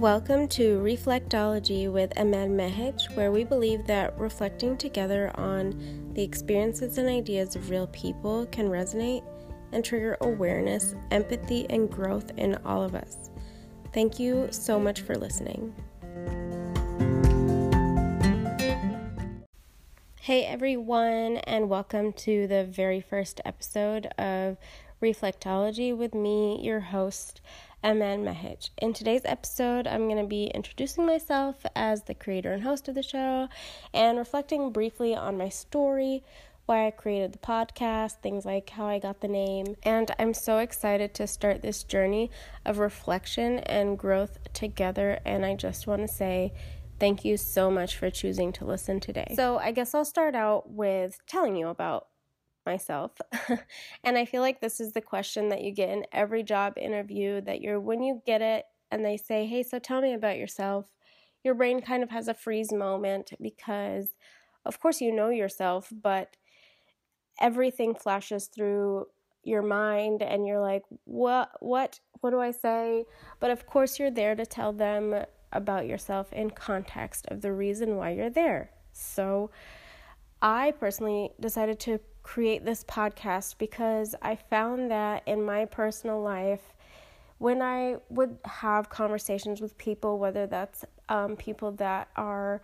Welcome to Reflectology with Ahmed Mehich, where we believe that reflecting together on the experiences and ideas of real people can resonate and trigger awareness, empathy, and growth in all of us. Thank you so much for listening. Hey everyone, and welcome to the very first episode of Reflectology with me, your host. Ahmed Mehich. In today's episode, I'm going to be introducing myself as the creator and host of the show and reflecting briefly on my story, why I created the podcast, things like how I got the name. And I'm so excited to start this journey of reflection and growth together. And I just want to say, Thank you so much for choosing to listen today. So, I guess I'll start out with telling you about myself. and I feel like this is the question that you get in every job interview that you're when you get it and they say, "Hey, so tell me about yourself." Your brain kind of has a freeze moment because of course you know yourself, but everything flashes through your mind and you're like, "What what what do I say?" But of course you're there to tell them about yourself in context of the reason why you're there. So I personally decided to create this podcast because I found that in my personal life, when I would have conversations with people, whether that's um, people that are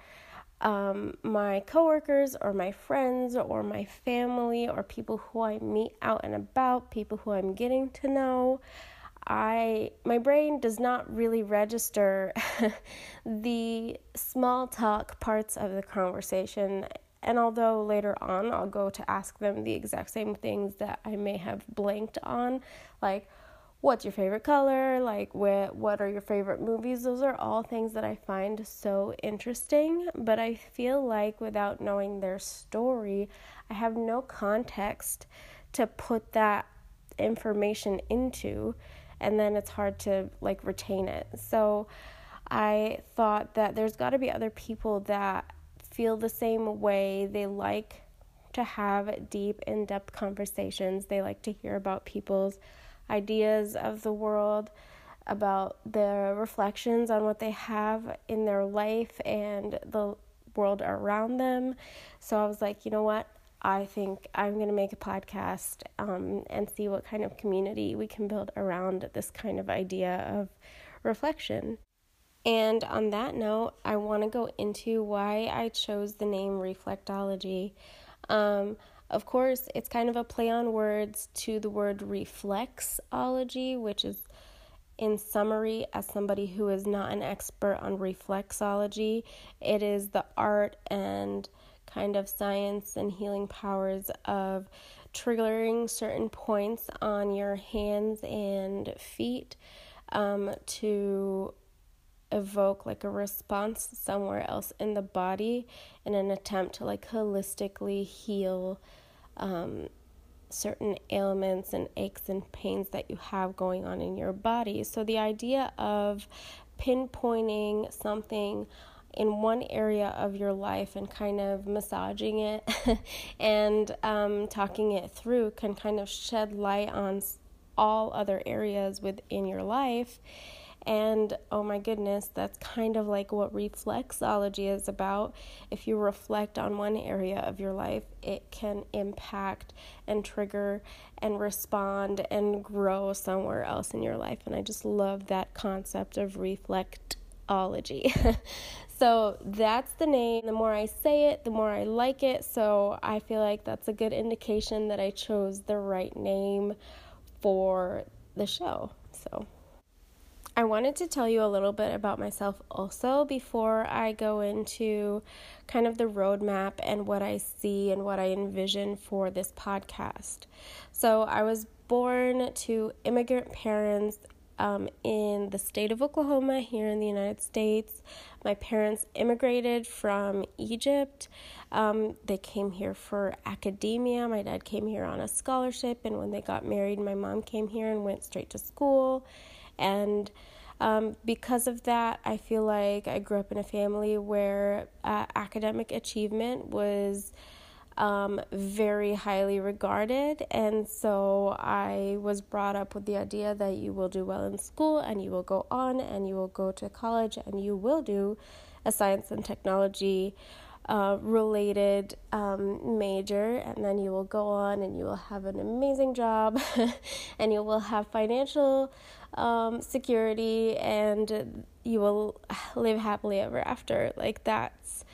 um, my coworkers or my friends or my family or people who I meet out and about, people who I'm getting to know, I my brain does not really register the small talk parts of the conversation and although later on I'll go to ask them the exact same things that I may have blanked on, like what's your favorite color, like what what are your favorite movies, those are all things that I find so interesting, but I feel like without knowing their story, I have no context to put that information into and then it's hard to like retain it. So I thought that there's got to be other people that feel the same way. They like to have deep, in depth conversations. They like to hear about people's ideas of the world, about the reflections on what they have in their life and the world around them. So I was like, you know what? I think I'm going to make a podcast um, and see what kind of community we can build around this kind of idea of reflection. And on that note, I want to go into why I chose the name reflectology. Um, of course, it's kind of a play on words to the word reflexology, which is in summary, as somebody who is not an expert on reflexology, it is the art and kind of science and healing powers of triggering certain points on your hands and feet um, to evoke like a response somewhere else in the body in an attempt to like holistically heal um, certain ailments and aches and pains that you have going on in your body. So, the idea of pinpointing something in one area of your life and kind of massaging it and um, talking it through can kind of shed light on all other areas within your life and oh my goodness, that's kind of like what reflexology is about. If you reflect on one area of your life, it can impact and trigger and respond and grow somewhere else in your life. And I just love that concept of reflectology. so that's the name. The more I say it, the more I like it. So I feel like that's a good indication that I chose the right name for the show. So I wanted to tell you a little bit about myself also before I go into kind of the roadmap and what I see and what I envision for this podcast. So, I was born to immigrant parents um, in the state of Oklahoma here in the United States. My parents immigrated from Egypt. Um, they came here for academia. My dad came here on a scholarship, and when they got married, my mom came here and went straight to school. And um, because of that, I feel like I grew up in a family where uh, academic achievement was um, very highly regarded. And so I was brought up with the idea that you will do well in school and you will go on and you will go to college and you will do a science and technology. Uh, related um, major, and then you will go on and you will have an amazing job and you will have financial um, security and you will live happily ever after. Like, that's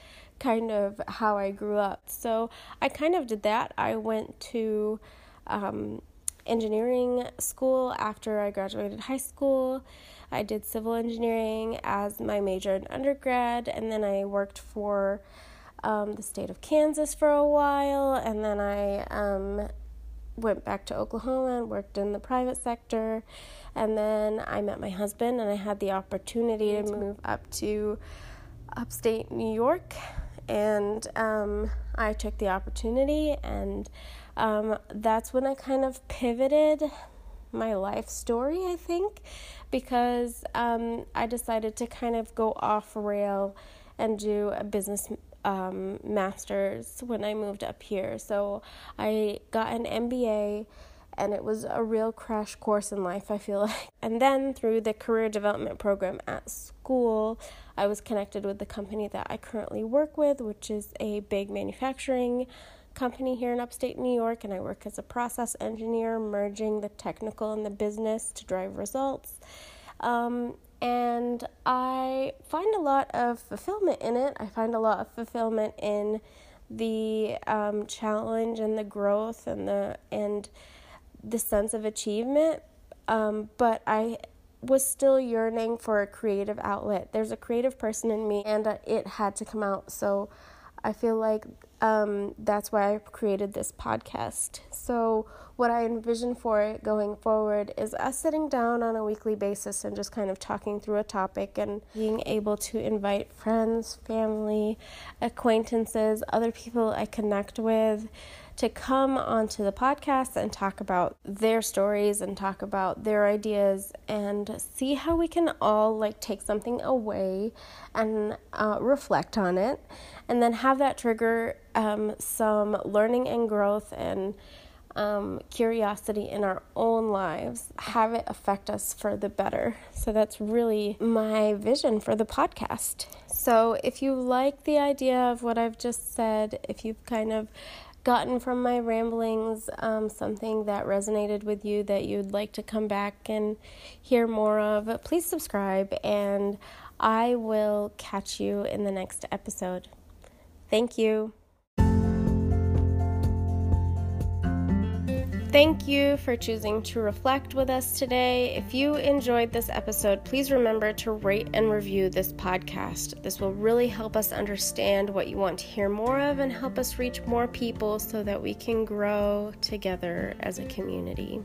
kind of how I grew up. So I kind of did that. I went to um, engineering school after I graduated high school. I did civil engineering as my major in undergrad, and then I worked for um, the state of Kansas for a while, and then I um, went back to Oklahoma and worked in the private sector. And then I met my husband, and I had the opportunity to move up to upstate New York and um, I took the opportunity, and um, that's when I kind of pivoted my life story, I think, because um, I decided to kind of go off rail and do a business um, master's when I moved up here. So I got an MBA and it was a real crash course in life, I feel like. And then through the career development program at school, I was connected with the company that I currently work with, which is a big manufacturing company here in upstate New York, and I work as a process engineer, merging the technical and the business to drive results. Um, and I find a lot of fulfillment in it. I find a lot of fulfillment in the um, challenge and the growth and the and the sense of achievement, um, but I was still yearning for a creative outlet. There's a creative person in me, and uh, it had to come out. So I feel like um, that's why I created this podcast. So, what I envision for it going forward is us sitting down on a weekly basis and just kind of talking through a topic and being able to invite friends, family, acquaintances, other people I connect with to come onto the podcast and talk about their stories and talk about their ideas and see how we can all like take something away and uh, reflect on it and then have that trigger um, some learning and growth and um, curiosity in our own lives, have it affect us for the better. So that's really my vision for the podcast. So if you like the idea of what I've just said, if you've kind of gotten from my ramblings um, something that resonated with you that you'd like to come back and hear more of, please subscribe and I will catch you in the next episode. Thank you. Thank you for choosing to reflect with us today. If you enjoyed this episode, please remember to rate and review this podcast. This will really help us understand what you want to hear more of and help us reach more people so that we can grow together as a community.